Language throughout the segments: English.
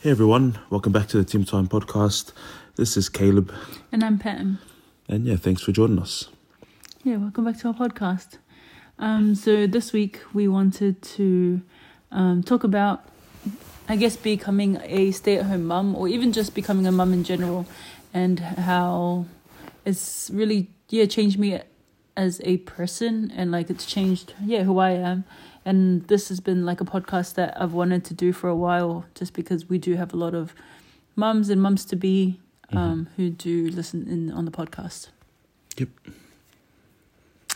Hey everyone, welcome back to the Team Time podcast. This is Caleb, And I'm Pam. and yeah, thanks for joining us. Yeah, welcome back to our podcast. Um, so this week we wanted to um, talk about, I guess, becoming a stay-at-home mum, or even just becoming a mum in general, and how it's really yeah changed me as a person, and like it's changed yeah who I am. And this has been like a podcast that I've wanted to do for a while, just because we do have a lot of mums and mums to be um, who do listen in on the podcast. Yep.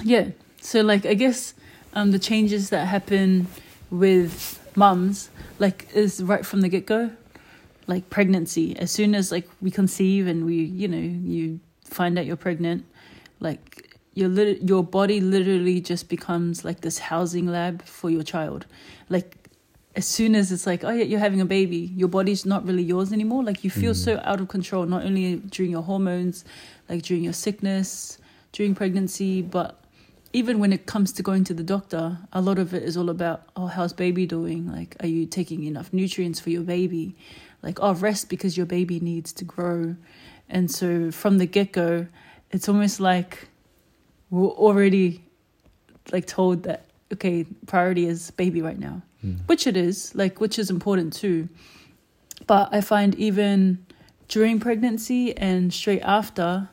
Yeah. So like I guess um the changes that happen with mums like is right from the get go. Like pregnancy. As soon as like we conceive and we you know, you find out you're pregnant, like your lit- your body literally just becomes like this housing lab for your child. Like as soon as it's like, oh yeah, you're having a baby, your body's not really yours anymore. Like you feel mm. so out of control, not only during your hormones, like during your sickness, during pregnancy, but even when it comes to going to the doctor, a lot of it is all about, oh, how's baby doing? Like, are you taking enough nutrients for your baby? Like, oh, rest because your baby needs to grow. And so from the get go, it's almost like we're already like told that, okay, priority is baby right now, which it is, like, which is important too. But I find even during pregnancy and straight after,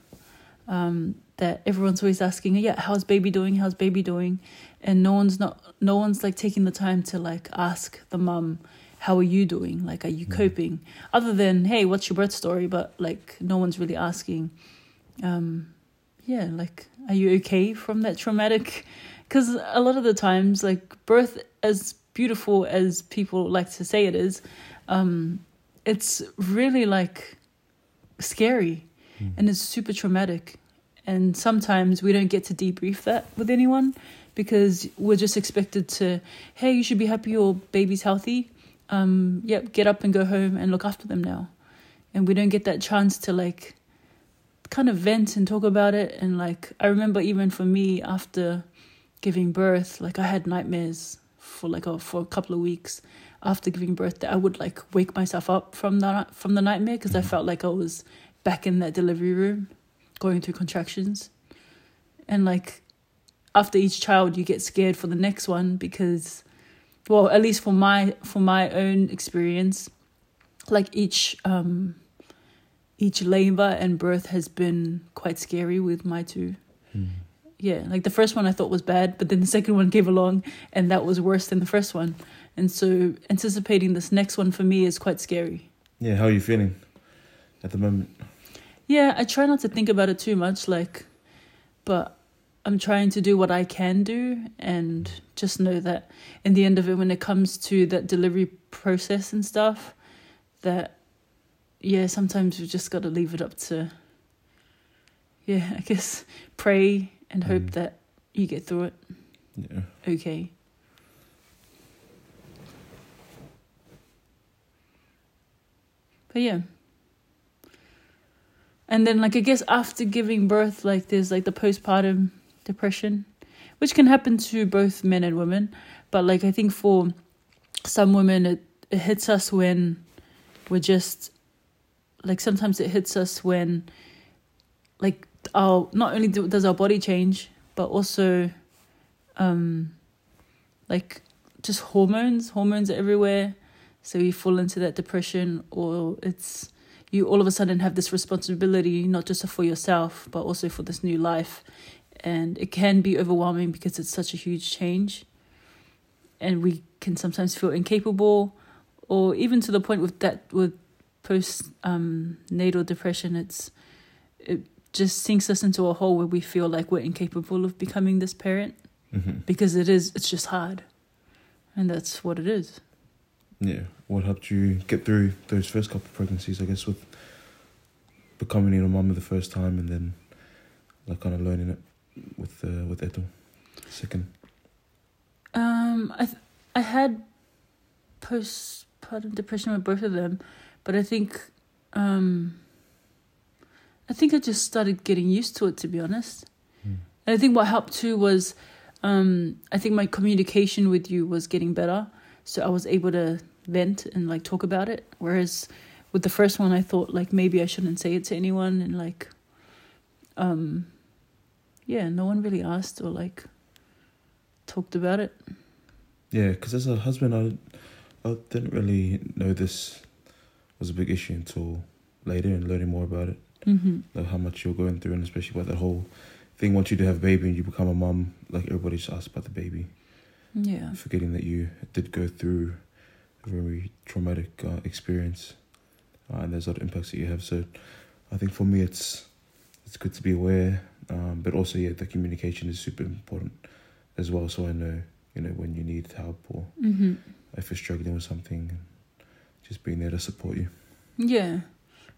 um, that everyone's always asking, yeah, how's baby doing? How's baby doing? And no one's not, no one's like taking the time to like ask the mum, how are you doing? Like, are you coping? Other than, hey, what's your birth story? But like, no one's really asking, um, yeah, like, are you okay from that traumatic? Because a lot of the times, like, birth, as beautiful as people like to say it is, um, it's really like scary and it's super traumatic. And sometimes we don't get to debrief that with anyone because we're just expected to, hey, you should be happy your baby's healthy. Um, yep, get up and go home and look after them now. And we don't get that chance to like kind of vent and talk about it. And like, I remember even for me after giving birth, like I had nightmares for like a, for a couple of weeks after giving birth that I would like wake myself up from the from the nightmare because I felt like I was back in that delivery room going through contractions and like after each child you get scared for the next one because well at least for my for my own experience like each um each labor and birth has been quite scary with my two. Hmm. Yeah like the first one i thought was bad but then the second one came along and that was worse than the first one. And so anticipating this next one for me is quite scary. Yeah, how are you feeling at the moment? Yeah, I try not to think about it too much, like, but I'm trying to do what I can do and just know that in the end of it, when it comes to that delivery process and stuff, that, yeah, sometimes we've just got to leave it up to, yeah, I guess pray and hope Mm. that you get through it Yeah. okay. But yeah. And then like I guess after giving birth, like there's like the postpartum depression, which can happen to both men and women. But like I think for some women it, it hits us when we're just like sometimes it hits us when like our not only do, does our body change, but also um like just hormones hormones are everywhere. So you fall into that depression or it's you all of a sudden have this responsibility not just for yourself but also for this new life. And it can be overwhelming because it's such a huge change. And we can sometimes feel incapable or even to the point with that with post um natal depression it's it just sinks us into a hole where we feel like we're incapable of becoming this parent hmm because it is it's just hard and that's what it is Yeah. What helped you get through those first couple of pregnancies? I guess with becoming a mum the first time, and then like kind of learning it with uh, with Eto second. um i th- i had postpartum depression with both of them but i think um i think i just started getting used to it to be honest Mm. and i think what helped too was um i think my communication with you was getting better so i was able to vent and like talk about it. Whereas with the first one, I thought like maybe I shouldn't say it to anyone and like, um, yeah, no one really asked or like talked about it. Yeah, because as a husband, I I didn't really know this was a big issue until later and learning more about it, Mm-hmm. like how much you're going through, and especially about that whole thing. Once you do have a baby and you become a mom, like everybody just asks about the baby, Yeah. forgetting that you did go through a very traumatic uh, experience, uh, and there's other impacts that you have. So, I think for me, it's it's good to be aware, um, but also yeah, the communication is super important as well. So I know you know when you need help or Mm-hmm. if you're struggling with something, just being there to support you. Yeah,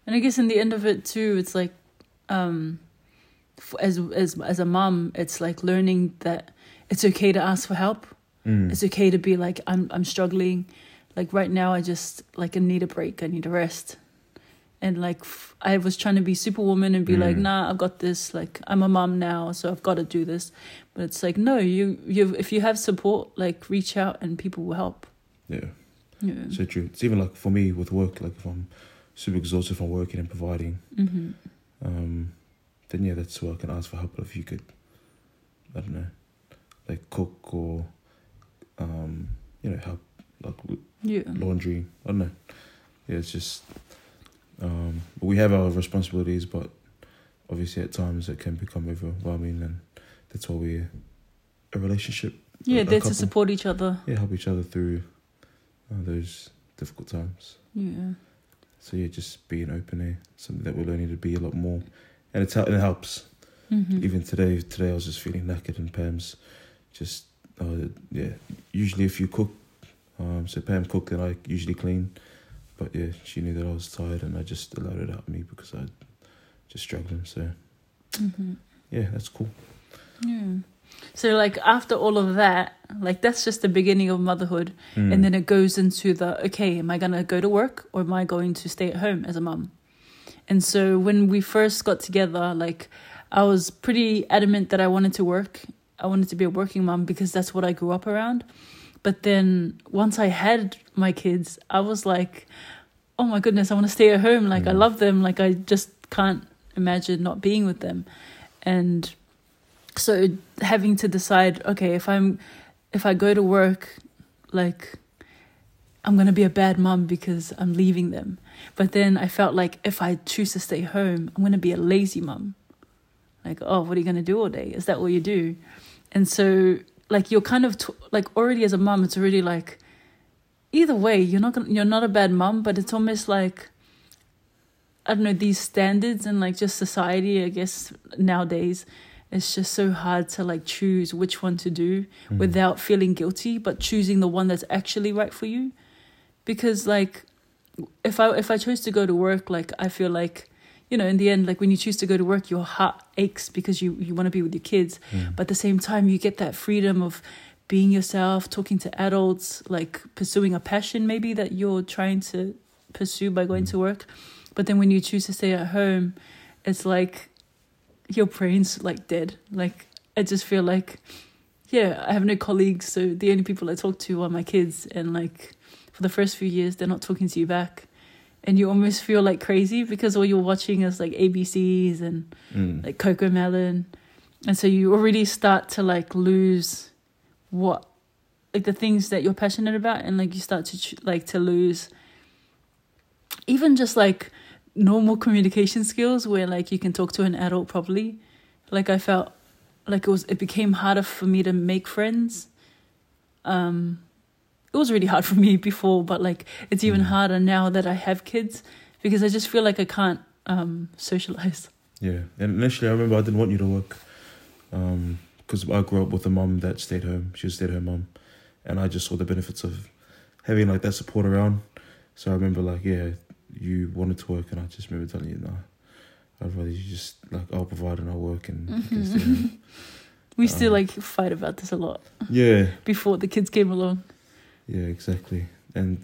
and I guess in the end of it too, it's like, um, as as as a mom, it's like learning that it's okay to ask for help. Mm. It's okay to be like, I'm I'm struggling. Like right now, I just like I need a break. I need a rest. And like f- I was trying to be superwoman and be like, Mm. nah, I've got this. Like I'm a mom now, so I've got to do this. But it's like, no, you you if you have support, like reach out and people will help. Yeah, Yeah. so true. It's even like for me with work, like if I'm super exhausted from working and providing, hmm um, then yeah, that's where I can ask for help. But if you could, I don't know, like cook or, um, you know, help like with Yeah. laundry. I don't know. Yeah, it's just, um, we have our responsibilities, but obviously at times it can become overwhelming, and that's why we're a relationship. Yeah, a there to support each other. Yeah, help each other through those difficult times. Yeah. So yeah, just being open here, something that we're learning to be a lot more, and it's hel- it helps. hmm Even today, today I was just feeling knackered, and Pam's just uh, yeah. Usually, if you cook, um, so Pam cooked and I usually clean, but yeah, she knew that I was tired, and I just allowed it to help me because I just struggling. So hmm yeah, that's cool. Yeah. So like after all of that, like that's just the beginning of motherhood, Mm. and then it goes into the okay, am I gonna go to work or am I going to stay at home as a mum? And so when we first got together, like I was pretty adamant that I wanted to work. I wanted to be a working mum because that's what I grew up around. But then once I had my kids, I was like, oh my goodness, I want to stay at home. Like I Mm. love them. Like I just can't imagine not being with them. And so having to decide, okay, if I'm if I go to work, like I'm gonna be a bad mom because I'm leaving them. But then I felt like if I choose to stay home, I'm gonna be a lazy mom. Like, oh, what are you gonna do all day? Is that what you do? And so, like, you're kind of t- like already as a mom, it's already like either way, you're not gonna, you're not a bad mom, but it's almost like I don't know these standards and like just society. I guess nowadays, it's just so hard to like choose which one to do Mm. without feeling guilty, but choosing the one that's actually right for you. Because like if I if I chose to go to work, like I feel like, you know, in the end, like when you choose to go to work, your heart aches because you, you want to be with your kids. Mm. But at the same time you get that freedom of being yourself, talking to adults, like pursuing a passion maybe that you're trying to pursue by going Mm. to work. But then when you choose to stay at home, it's like your brain's like dead. Like I just feel like yeah, I have no colleagues, so the only people I talk to are my kids and like for the first few years they're not talking to you back. And you almost feel like crazy because all you're watching is like ABCs and Mm. like CoComelon. And so you already start to like lose what like the things that you're passionate about and like you start to like to lose even just like normal communication skills where like you can talk to an adult properly. Like I felt like it was it became harder for me to make friends. Um it was really hard for me before, but like it's even Mm. harder now that I have kids because I just feel like I can't um socialize. Yeah, and initially I remember I didn't want you to work, Um because I grew up with a mom that stayed home. She was a stay-at-home mum, and I just saw the benefits of having like that support around. So I remember like, yeah, you wanted to work, and I just remember telling you, no, I'd rather you just like I'll provide and I'll work and you can stay home. We still Um, like fight about this a lot yeah, before the kids came along. yeah, exactly. And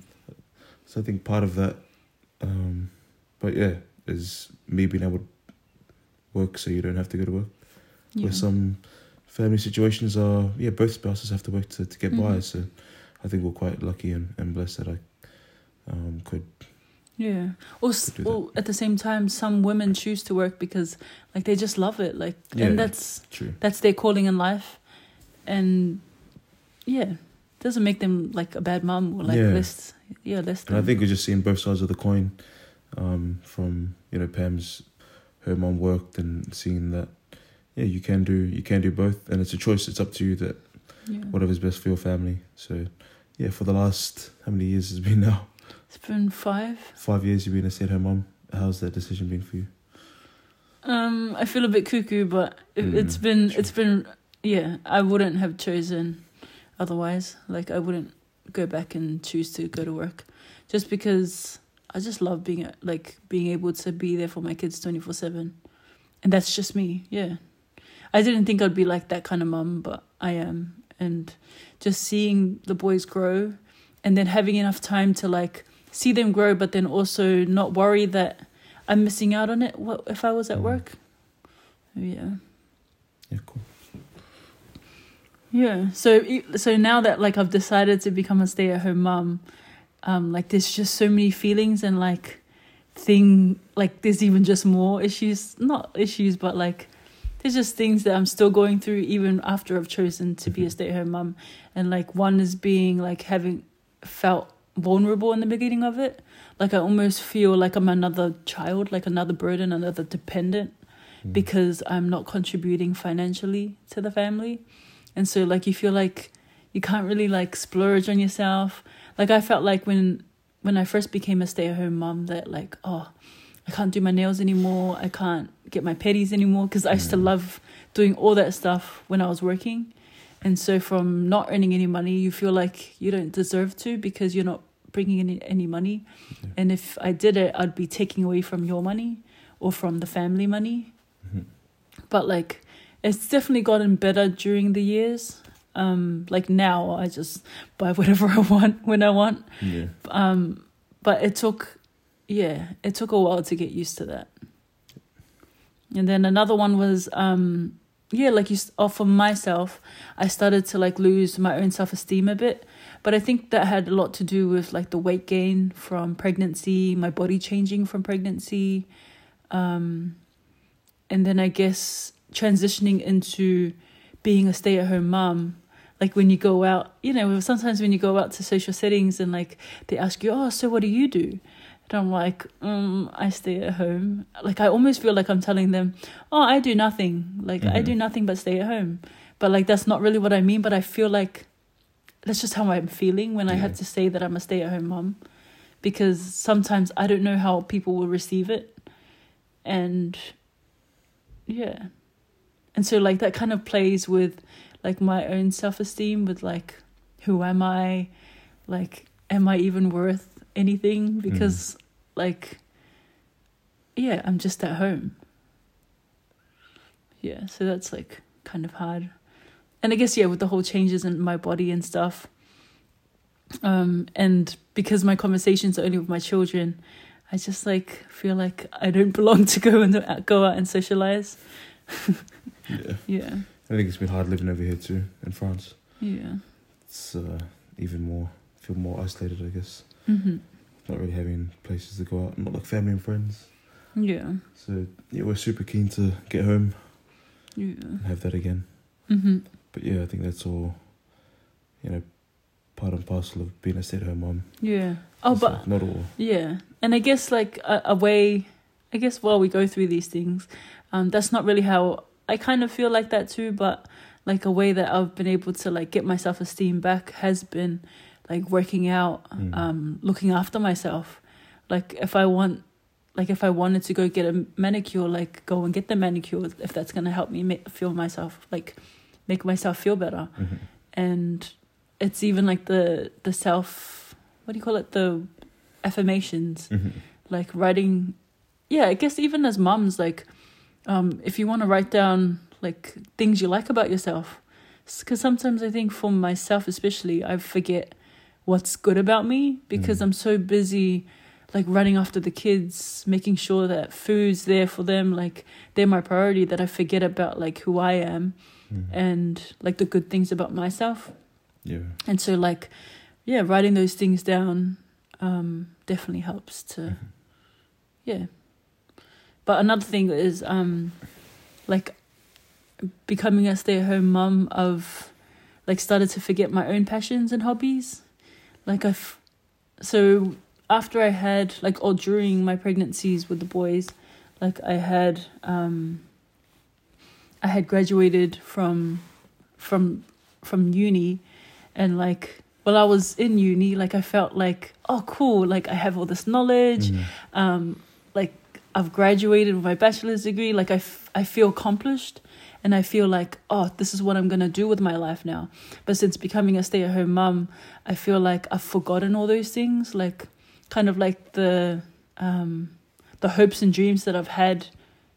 so I think part of that, um, but yeah, is me being able to work so you don't have to go to work. Yeah. where some family situations are yeah both spouses have to work to, to get by Mhm. so i think we're quite lucky and, and blessed that i um, could Yeah. Or, s- Could do that. or at the same time, some women choose to work because like they just love it. Like, Yeah. and that's true. that's their calling in life, and yeah, doesn't make them like a bad mom or like Yeah. less. Yeah, less. And I think we're just seeing both sides of the coin. Um, from you know Pam's, her mom worked and seeing that, yeah, you can do you can do both, and it's a choice. It's up to you that yeah. whatever's best for your family. So, yeah, for the last how many years has it been now? It's been five. Five years you've been a stay-at-home mom. How's that decision been for you? Um, I feel a bit cuckoo, but it, Mm, it's been sure. it's been yeah. I wouldn't have chosen otherwise. Like I wouldn't go back and choose to go to work, just because I just love being like being able to be there for my kids twenty four seven, and that's just me. Yeah, I didn't think I'd be like that kind of mum, but I am, and just seeing the boys grow, and then having enough time to like see them grow, but then also not worry that I'm missing out on it. What if I was at Mm. work? Yeah. Yeah, cool. Yeah. So so now that like I've decided to become a stay at home mom, um, like there's just so many feelings and like thing like there's even just more issues. Not issues, but like there's just things that I'm still going through even after I've chosen to be a Mhm. stay at home mom. And like one is being like having felt vulnerable in the beginning of it. Like I almost feel like I'm another child, like another burden, another dependent Mm. because I'm not contributing financially to the family. And so like you feel like you can't really like splurge on yourself. Like I felt like when when I first became a stay-at-home mom that like oh I can't do my nails anymore. I can't get my petties anymore because I used to Mm. love doing all that stuff when I was working. And so from not earning any money, you feel like you don't deserve to because you're not bringing any any money. Yeah. And if I did it, I'd be taking away from your money or from the family money Mhm. but like it's definitely gotten better during the years um like now i just buy whatever i want when i want Yeah. um but it took yeah it took a while to get used to that and then another one was um yeah like you s- oh, for myself i started to like lose my own self-esteem a bit but i think that had a lot to do with like the weight gain from pregnancy my body changing from pregnancy um and then i guess transitioning into being a stay-at-home mom. Like when you go out you know sometimes when you go out to social settings and like they ask you oh so what do you do? And i'm like um i stay at home. Like i almost feel like i'm telling them oh i do nothing. Like i Mhm. do nothing but stay at home. But like that's not really what i mean but i feel like that's just how i'm feeling when i Yeah. have to say that i'm a stay-at-home mom. Because sometimes i don't know how people will receive it. And yeah. And so like that kind of plays with like my own self-esteem with like who am i? Like am i even worth anything? Hmm. Because like yeah i'm just at home. Yeah so that's like kind of hard and i guess yeah with the whole changes in my body and stuff um and because my conversations are only with my children i just like feel like i don't belong to go and go out and socialize Yeah. yeah I think it's been hard living over here too in France. yeah It's uh, even more feel more isolated, I guess. hmm Not really having places to go out, not like family and friends. yeah So yeah, we're super keen to get home yeah and have that again. hmm But yeah, I think that's all, you know, part and parcel of being a stay-at-home mom. yeah oh but not all. Yeah, and I guess like a, a way, I guess while we go through these things, um, that's not really how I kind of feel like that too. But like a way that I've been able to like get my self esteem back has been like working out, Mm. um, looking after myself. Like if I want, like if I wanted to go get a manicure, like go and get the manicure if that's gonna help me make, feel myself like make myself feel better Mhm. and it's even like the the self what do you call it the affirmations Mhm. like writing yeah i guess even as mums like um if you want to write down like things you like about yourself because sometimes i think for myself especially i forget what's good about me because Mm. i'm so busy like running after the kids making sure that food's there for them like they're my priority that i forget about like who i am Mhm. and like the good things about myself yeah. and so like yeah writing those things down um definitely helps to Mhm. yeah. But another thing is um like becoming a stay at home mum I've like started to forget my own passions and hobbies. Like I've so after I had like or during my pregnancies with the boys, like I had um I had graduated from from from uni and like while I was in uni, like I felt like, oh cool, like I have all this knowledge, Mm. um, like I've graduated with my bachelor's degree, like I, f- I feel accomplished and I feel like, oh, this is what I'm going to do with my life now. But since becoming a stay at home mum, I feel like I've forgotten all those things, like kind of like the, um, the hopes and dreams that I've had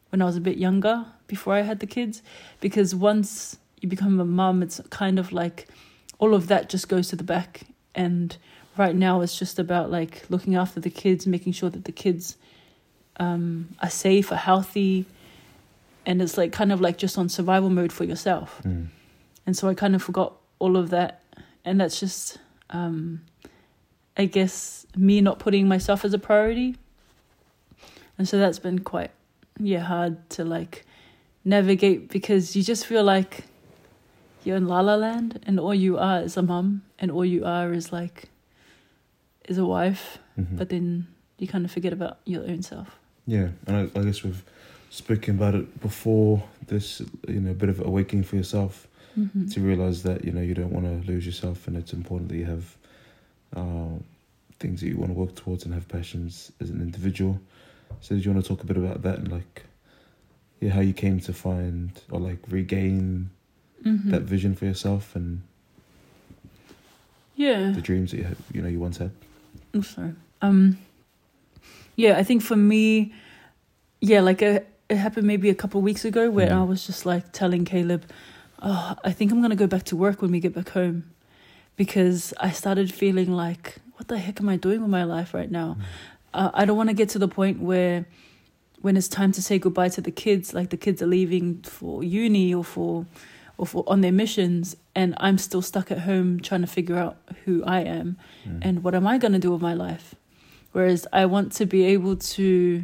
when I was a bit younger before I had the kids. Because once you become a mum, it's kind of like all of that just goes to the back. And right now it's just about like looking after the kids, making sure that the kids um, are safe, are healthy, and it's like kind of like just on survival mode for yourself. Mm. And so I kind of forgot all of that, and that's just, um, I guess, me not putting myself as a priority. And so that's been quite, yeah, hard to like navigate because you just feel like you're in la la land, and all you are is a mum, and all you are is like, is a wife, Mhm. but then you kind of forget about your own self. Yeah, and I, I guess we've spoken about it before. This, you know, a bit of awakening for yourself Mm-hmm. to realize that you know you don't want to lose yourself, and it's important that you have uh, things that you want to work towards and have passions as an individual. So, did you want to talk a bit about that and like, yeah, how you came to find or like regain Mm-hmm. that vision for yourself and Yeah. the dreams that you had, you know you once had? I'm sorry. Um, yeah, I think for me, yeah, like it, it happened maybe a couple of weeks ago where Mhm. I was just like telling Caleb, oh, I think I'm gonna go back to work when we get back home, because I started feeling like, what the heck am I doing with my life right now? Uh, I don't want to get to the point where, when it's time to say goodbye to the kids, like the kids are leaving for uni or for, or for on their missions, and I'm still stuck at home trying to figure out who I am Mm. and what am I going to do with my life? Whereas I want to be able to,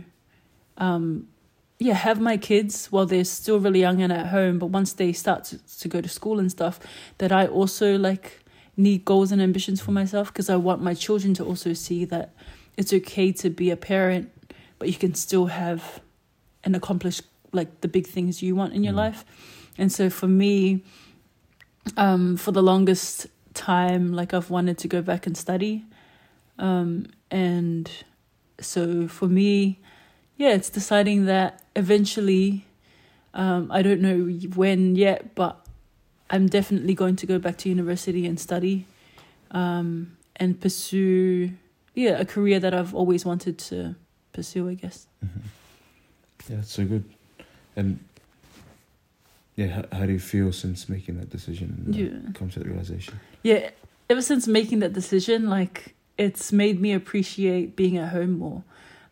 um, yeah, have my kids while they're still really young and at home, but once they start to, to go to school and stuff, that I also like need goals and ambitions for myself because I want my children to also see that it's okay to be a parent, but you can still have and accomplish like the big things you want in your Mm. life. And so for me, um, for the longest time, like I've wanted to go back and study. Um, and so for me, yeah, it's deciding that eventually, um, I don't know when yet, but I'm definitely going to go back to university and study um, and pursue, yeah, a career that I've always wanted to pursue, I guess. Mhm. Yeah, so good. And yeah, how, how do you feel since making that decision and uh, Yeah. come to that realization? Yeah, ever since making that decision, like it's made me appreciate being at home more.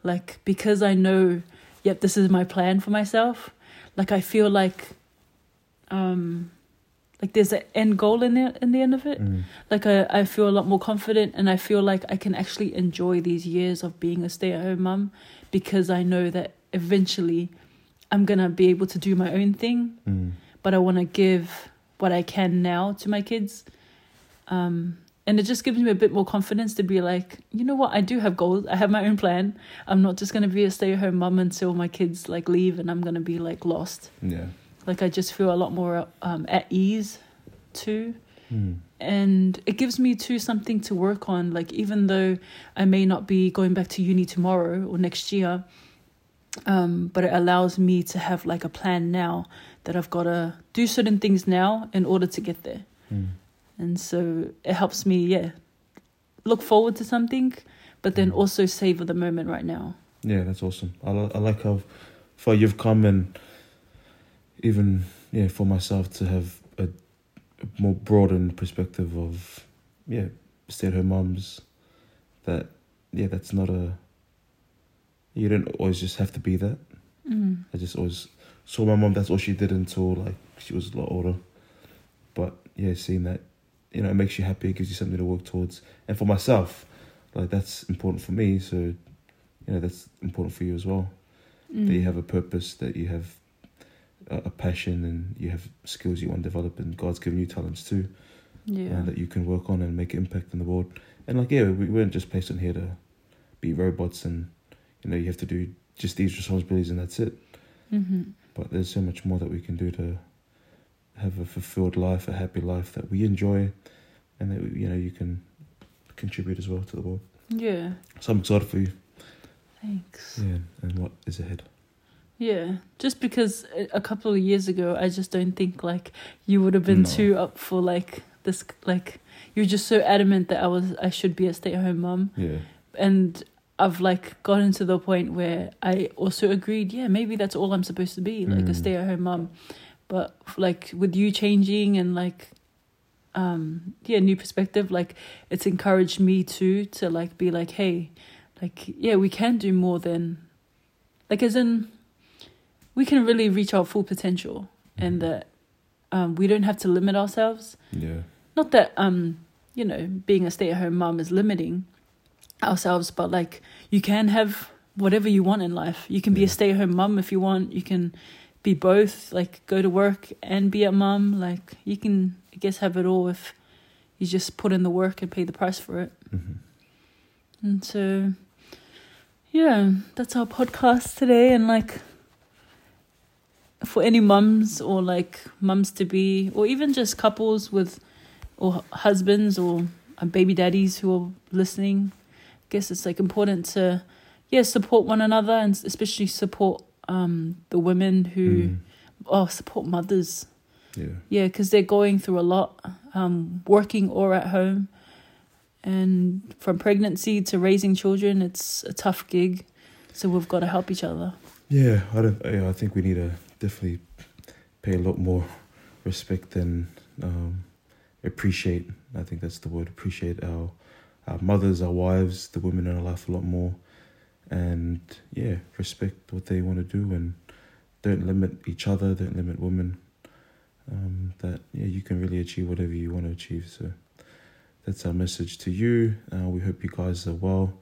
Like because I know, yep, this is my plan for myself. Like I feel like, um, like there's an end goal in the in the end of it. Mm. Like I I feel a lot more confident, and I feel like I can actually enjoy these years of being a stay at home mum because I know that eventually I'm gonna be able to do my own thing Mm. but I want to give what I can now to my kids. Um, and it just gives me a bit more confidence to be like, you know what, I do have goals. I have my own plan. I'm not just gonna be a stay at home mum until my kids like leave and I'm gonna be like lost. Yeah. Like I just feel a lot more um, at ease too. Mm. And it gives me too something to work on. Like even though I may not be going back to uni tomorrow or next year, um, but it allows me to have like a plan now that I've got to do certain things now in order to get there. Mm. And so it helps me, yeah, look forward to something, but then Mm. also savor the moment right now. Yeah, that's awesome. I, I like how far you've come, and even yeah, for myself to have a, a more broadened perspective of yeah, stay-at-home moms. That yeah, that's not a. You don't always just have to be that. Mm. I just always saw my mom. That's all she did until like she was a lot older. But yeah, seeing that, you know, it makes you happy. It gives you something to work towards. And for myself, like that's important for me. So, you know, that's important for you as well. Mm. That you have a purpose, that you have a, passion, and you have skills you want to develop, and God's given you talents too, yeah. uh, that you can work on and make impact in the world. And like, yeah, we weren't just placed on here to be robots, and you know, you have to do just these responsibilities, and that's it. hmm But there's so much more that we can do to have a fulfilled life, a happy life that we enjoy, and that you know you can contribute as well to the world. Yeah. So I'm excited for you. Thanks. Yeah, and what is ahead? Yeah, just because a- a couple of years ago, I just don't think like you would have been No. too up for like this. Like you're just so adamant that I was I should be a stay at home mom, Yeah, and I've like gotten to the point where I also agreed. Yeah, maybe that's all I'm supposed to be, like a Mm. stay at home mom. But like with you changing and like, um, yeah, new perspective. Like it's encouraged me too to like be like, hey, like yeah, we can do more than, like as in, we can really reach our full potential, and that um, we don't have to limit ourselves. yeah, Not that um, you know, being a stay at home mom is limiting ourselves, but like you can have whatever you want in life. You can be a stay at home mom if you want. You can be both, like go to work and be a mom. Like you can, I guess, have it all if you just put in the work and pay the price for it. hmm And so, yeah, that's our podcast today. And like, for any mums or like mums to be, or even just couples with, or husbands or uh, baby daddies who are listening, I guess it's like important to, yeah, support one another and especially support um the women who, Mm. oh, support mothers. yeah, Yeah, because they're going through a lot, um, working or at home. And from pregnancy to raising children, it's a tough gig. So we've got to help each other. yeah. I don't. Yeah, I think we need to definitely pay a lot more respect and um, appreciate. I think that's the word. Appreciate our our mothers, our wives, the women in our life a lot more, and yeah, respect what they want to do and don't limit each other. Don't limit women. Um, that yeah, you can really achieve whatever you want to achieve. So that's our message to you. Uh, we hope you guys are well,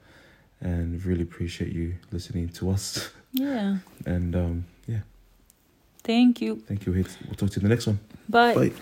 and really appreciate you listening to us. Yeah. And um, Thank you. thank you. We'll talk to you in the next one. Bye. Bye.